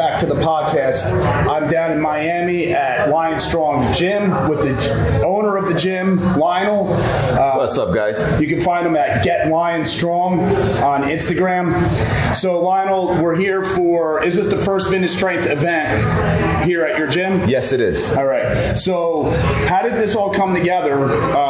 Back to the podcast. I'm down in Miami at Lion Strong Gym with the owner of the gym, Lionel. Uh, What's up, guys? You can find him at Get Lion Strong on Instagram. So, Lionel, we're here for. Is this the first Vintage Strength event here at your gym? Yes, it is. All right. So, how did this all come together? Uh,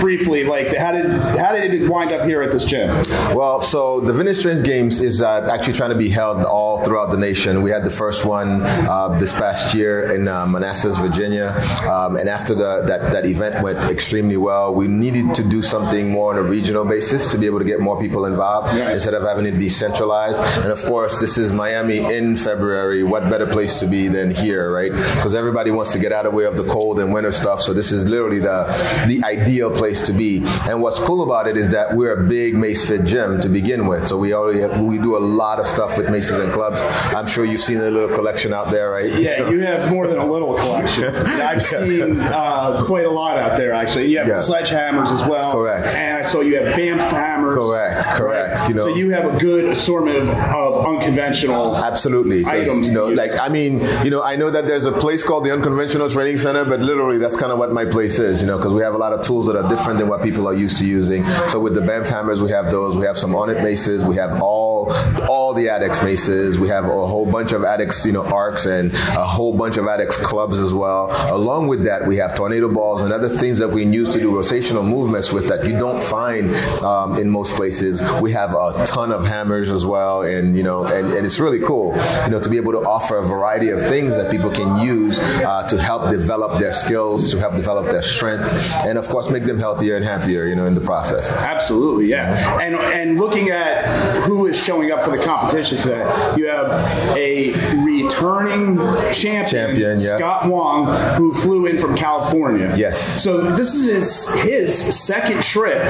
briefly, like how did how did it wind up here at this gym? Well, so the Vintage Strength Games is uh, actually trying to be held all throughout the nation. We had the first one uh, this past year in uh, Manassas, Virginia, um, and after the, that that event went extremely well, we needed to do something more on a regional basis to be able to get more people involved Yeah. instead of having it be centralized. And of course, this is Miami in February. What better place to be than here, right? Because everybody wants to get out of the way of the cold and winter stuff. So this is literally the the ideal place to be. And what's cool about it is that we're a big Mace Fit gym to begin with. So we already we do a lot of stuff with Maces and clubs. I'm sure you've seen the little collection out there, right? Yeah, you have more than a little collection. I've seen uh, quite a lot out there, actually. You have Yeah. sledgehammers as well. Correct. And I saw you have Banff hammers. Correct, correct. You know, so you have a good assortment of, of unconventional. Absolutely. items You know, like I mean, you know, I know that there's a place called the Unconventional Training Center, but literally that's kind of what my place is. You know, because we have a lot of tools that are different than what people are used to using. So with the Banff hammers, we have those. We have some Onnit maces. We have all all the Adex maces. We have a whole bunch of Adex, you know, arcs and a whole bunch of Adex clubs as well. Along with that, we have tornado balls and other things that we use to do rotational movements with that you don't find um, in most places. We have a ton of hammers as well, and you know, and, and it's really cool, you know, to be able to offer a variety of things that people can use uh, to help develop their skills, to help develop their strength, and of course, make them healthier and happier, you know, in the process. Absolutely, yeah. And and looking at who is showing up for the competition today, you have a returning champion, Champion, yes. Scott Wong, who flew in from California. Yes. So this is his, his second trip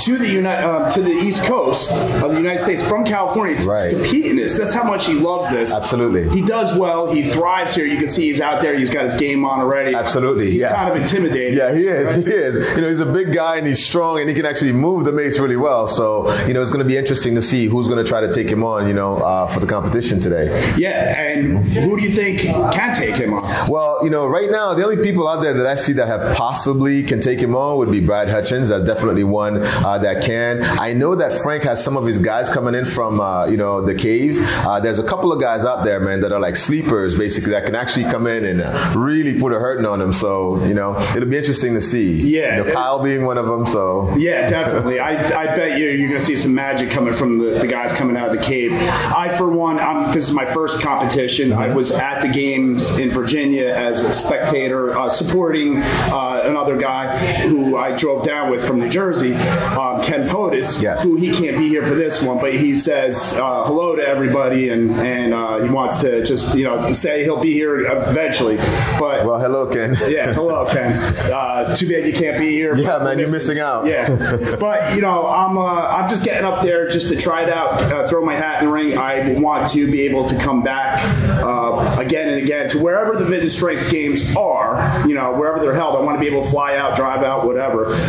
to the Uni- uh, to the East Coast of the United States from California to Right. compete in this. That's how much he loves this. Absolutely. He does well. He thrives here. You can see he's out there. He's got his game on already. Absolutely, He's yeah. kind of intimidating. Yeah, he is. He is. You know, he's a big guy and he's strong and he can actually move the mace really well. So, you know, it's going to be interesting to see who's going to try to take him on, you know, uh, for the competition today. Yeah, and who do you think can take him on? Well, you know, right now the only people out there that I see that have possibly can take him on would be Brad Hutchins. That's definitely one uh, that can. I know that Frank has some of his guys coming in from uh, you know the cave. Uh, there's a couple of guys out there, man, that are like sleepers, basically that can actually come in and really put a hurting on them. So you know, it'll be interesting to see. Yeah. you know, Kyle being one of them. So Yeah, definitely. I, I bet you you're going to see some magic coming from the, the guys coming out of the cave. I, for one, I'm, this is my first competition. I was at the games in Virginia as a spectator, uh, supporting uh, another guy who I drove down with from New Jersey, um, Ken POTUS, Yes. who he can't be here for this one, but he says uh, hello to everybody and, and uh, he wants to just, you know, say he'll be here eventually. But well, hello, Ken. yeah, hello, Ken. Uh, too bad you can't be here. Yeah, man, you're missing out. Yeah, but you know, I'm uh, I'm just getting up there just to try it out, uh, throw my hat in the ring. I want to be able to come back uh, again and again to wherever the Vintage Strength Games are. You know, wherever they're held. I want to be able to fly out, drive out, whatever.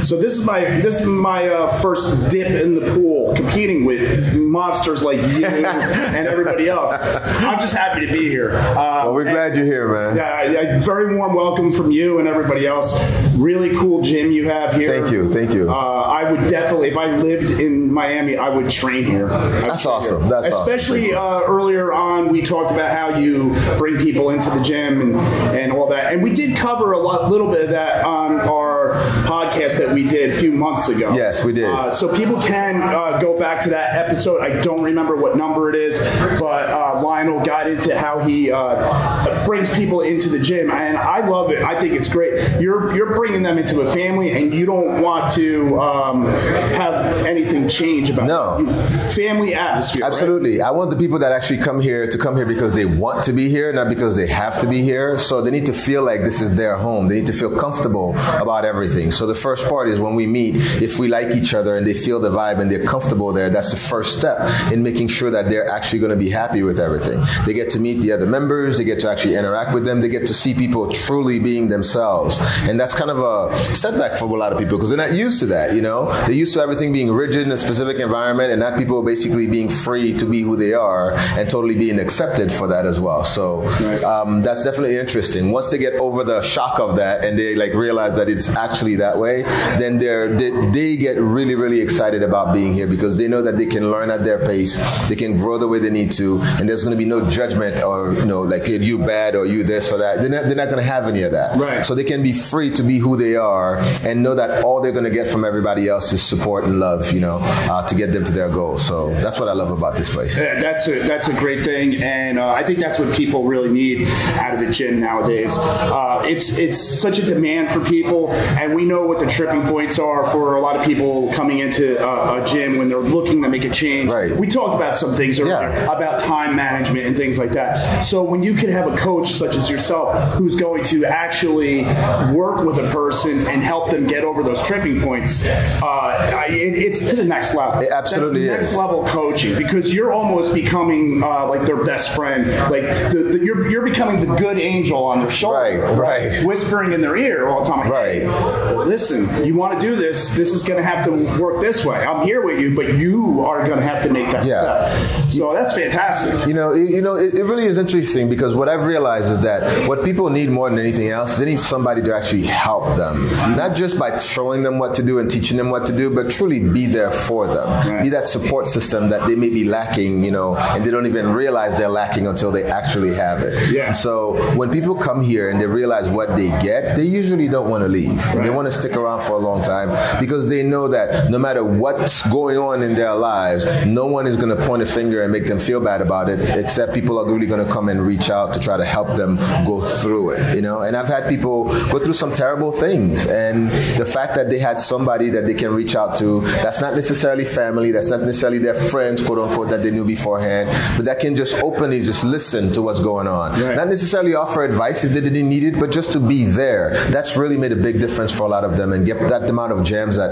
So this is my this is my uh, first dip in the pool, competing with monsters like you and everybody else. I'm just happy to be here. Uh, Well, we're glad you're here, man. yeah, very warm welcome from you and everybody else. Really cool gym you have here. Thank you, thank you. Uh, I would definitely, if I lived in Miami, I would train here. I'd That's train awesome. here. That's awesome. especially uh, earlier on, we talked about how you bring people into the gym and and all that, and we did cover a lot, little bit of that on our podcast that we did a few months ago. Yes, we did. Uh, so people can uh, go back to that episode. I don't remember what number it is, but uh, Lionel got into how he uh, brings people into the gym, and I love it. I think it's great. You're you're bringing them into a family, and you don't want to um, have anything change about No. you. family atmosphere. right? Absolutely. I want the people that actually come here to come here because they want to be here, not because they have to be here. So they need to feel like this is their home. They need to feel comfortable about everything. So the first part is when we meet, if we like each other and they feel the vibe and they're comfortable there, that's the first step in making sure that they're actually going to be happy with everything. Everything. They get to meet the other members, they get to actually interact with them, they get to see people truly being themselves. And that's kind of a setback for a lot of people because they're not used to that, you know? They're used to everything being rigid in a specific environment and not people basically being free to be who they are and totally being accepted for that as well. So um, that's definitely interesting. Once they get over the shock of that and they like realize that it's actually that way, then they're, they, they get really, really excited about being here because they know that they can learn at their pace, they can grow the way they need to, and there's going to be no judgment or, you know, like, hey, you bad or you this or that. They're not, they're not going to have any of that. Right. So they can be free to be who they are and know that all they're going to get from everybody else is support and love, you know, uh, to get them to their goals. So that's what I love about this place. Yeah, that's a that's a great thing, and uh, I think that's what people really need out of a gym nowadays. Uh, it's it's such a demand for people, and we know what the tripping points are for a lot of people coming into a, a gym when they're looking to make a change. Right. We talked about some things earlier Yeah. about time management and things like that. So when you can have a coach such as yourself who's going to actually work with a person and help them get over those tripping points, uh, it, it's to the next level. It absolutely That's next level coaching because you're almost becoming uh, like their best friend. Like the, the, you're you're becoming the good angel on their shoulder, Right, right. whispering in their ear all the time. Right. Hey, listen, you want to do this? This is going to have to work this way. I'm here with you, but you are going to have to make that Yeah. step. So that's fantastic. You know, you know, it, it really is interesting because what I've realized is that what people need more than anything else, is they need somebody to actually help them, not just by showing them what to do and teaching them what to do, but truly be there for them, be that support system that they may be lacking, you know, and they don't even realize they're lacking until they actually have it. Yeah. So when people come here and they realize what they get, they usually don't want to leave, and they want to stick around for a long time because they know that no matter what's going on in their lives, no one is going to point a finger and make them feel bad about it, except people are really going to come and reach out to try to help them go through it, you know. And I've had people go through some terrible things, and the fact that they had somebody that they can reach out to, that's not necessarily family, that's not necessarily their friends, quote unquote, that they knew beforehand, but that can just openly just listen to what's going on, Right. not necessarily offer advice if they didn't need it, but just to be there. That's really made a big difference for a lot of them, and get that amount of gems that,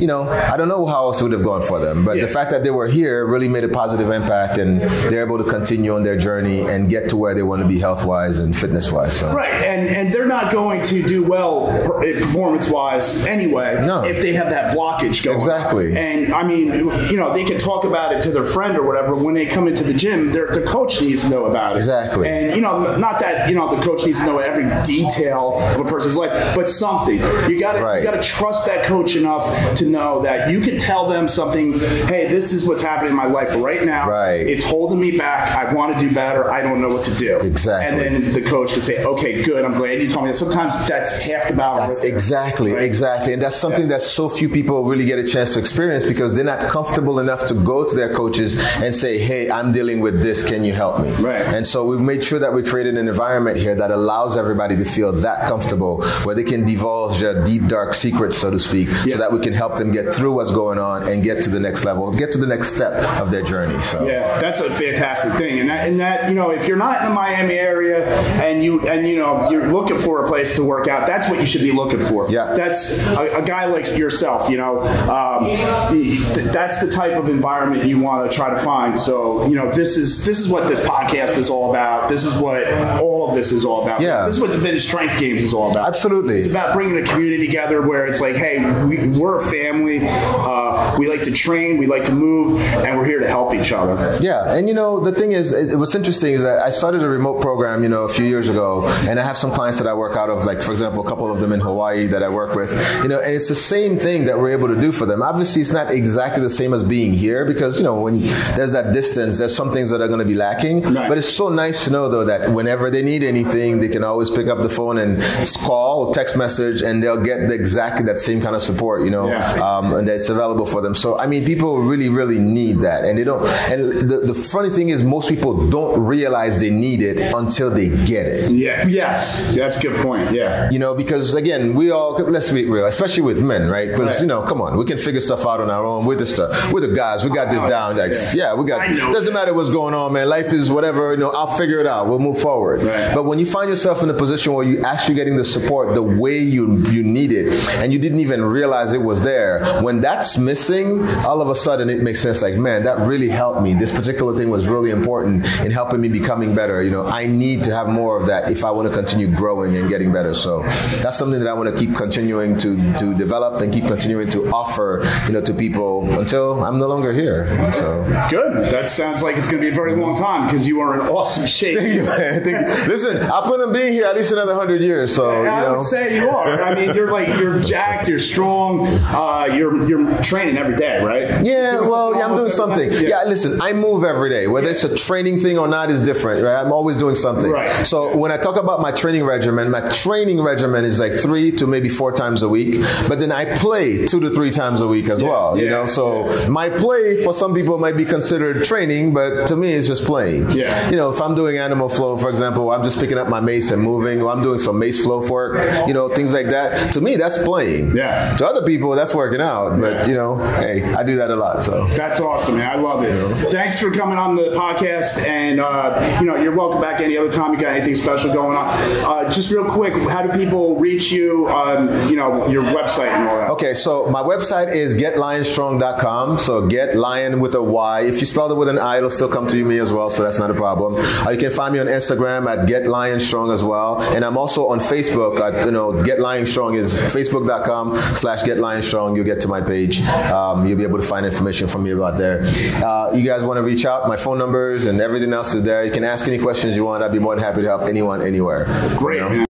you know, I don't know how else it would have gone for them, but Yeah. the fact that they were here really made a positive impact, and they're able to continue on their journey and get to where they want to be health wise and fitness wise. So. Right, and and they're not going to do well eh, performance wise anyway No. if they have that blockage going. on. Exactly. And I mean, you know, they can talk about it to their friend or whatever. When they come into the gym, their the coach needs to know about it. Exactly. And you know, not that you know the coach needs to know every detail of a person's life, but something. You got to Right. you got to trust that coach enough to know that you can tell them something. Hey, this is what's happening in my life right now. Right. It's holding me back. I want to do better. I don't know what to do. Exactly. And then the coach would say, "Okay, good. I'm glad you told me." that." Sometimes that's half the battle. That's right there. exactly, Right? exactly. And that's something Yeah. that so few people really get a chance to experience because they're not comfortable enough to go to their coaches and say, hey, I'm dealing with this. Can you help me? Right. And so we've made sure that we created an environment here that allows everybody to feel that comfortable where they can divulge their deep, dark secrets, so to speak, Yeah. so that we can help them get through what's going on and get to the next level, get to the next step of their journey. So. Yeah, that's a fantastic thing, and that, and that you know, if you're not in the Miami area and you and you know you're looking for a place to work out, that's what you should be looking for. Yeah. that's a, a guy like yourself. You know, um, th- that's the type of environment you want to try to find. So you know, this is this is what this podcast is all about. This is what all of this is all about. Yeah. this is what the Vintage Strength Games is all about. Absolutely. it's about bringing a community together where it's like, hey, we, we're a family. Uh, we like to train, we like to move, and we're here to help each other. Yeah, and you know the thing is, it, what's interesting is that I started a remote program, you know, a few years ago, and I have some clients that I work out of, like for example, a couple of them in Hawaii that I work with, you know, and it's the same thing that we're able to do for them. Obviously, it's not exactly the same as being here because you know when there's that distance, there's some things that are going to be lacking. Right. But it's so nice to know though that whenever they need anything, they can always pick up the phone and call, or text message, and they'll get the, exactly that same kind of support, you know, Yeah. um, and that's available for them. So I mean, people really, really need that, and they don't. And the, the funny thing is, most people don't realize they need it until they get it. Yeah. Yes. That's a good point. Yeah. You know, because again, we all let's be real, especially with men, right? Because Right. you know, come on, we can figure stuff out on our own. We're the stuff. Uh, we're the guys. We got this Oh, down. Like, yeah. yeah, we got. Doesn't matter what's going on, man. Life is whatever. You know, I'll figure it out. We'll move forward. Right. But when you find yourself in a position where you're actually getting the support the way you you need it, and you didn't even realize it was there, when that's missing, all of a sudden it makes sense. Like, man, that really helped me. This particular thing was really important important in helping me becoming better. You know, I need to have more of that if I want to continue growing and getting better. So that's something that I want to keep continuing to to develop and keep continuing to offer, you know, to people until I'm no longer here. So good. That sounds like it's going to be a very long time because you are in awesome shape. Thank you, man. Thank you. Listen, I plan on being here at least another hundred years. So I you know, would say you are. I mean, you're like you're jacked, you're strong, uh, you're you're training every day, right? Yeah, well, yeah, I'm doing something. day? Yeah. listen, I move every day. Whether it's a training thing or not is different, right? I'm always doing something. Right. So when I talk about my training regimen, my training regimen is like three to maybe four times a week, but then I play two to three times a week as well. You yeah, know, so my play for some people might be considered training, but to me it's just playing. Yeah. You know, if I'm doing animal flow, for example, I'm just picking up my mace and moving, or I'm doing some mace flow work, you know, things like that. To me, that's playing. Yeah. To other people, that's working out. But you know, hey, I do that a lot. So. That's awesome, man. I love it. Thanks for coming on the podcast, and uh, you know you're welcome back any other time you got anything special going on. Uh, just real quick, how do people reach you? Um, you know your website and all that. Okay, so my website is getlyonstrong.com. So get lion with a Y. If you spell it with an I, it'll still come to me as well, so that's not a problem. Uh, you can find me on Instagram at Get Lion Strong as well. And I'm also on Facebook. At, you know, Get Lion Strong is facebook.com slash Get Lion Strong. You'll get to my page. Um, you'll be able to find information from me about there. Uh, you guys want to reach out, my phone numbers and everything else is there. You can ask any questions you want. I'd be more than happy to help anyone anywhere. Great, man.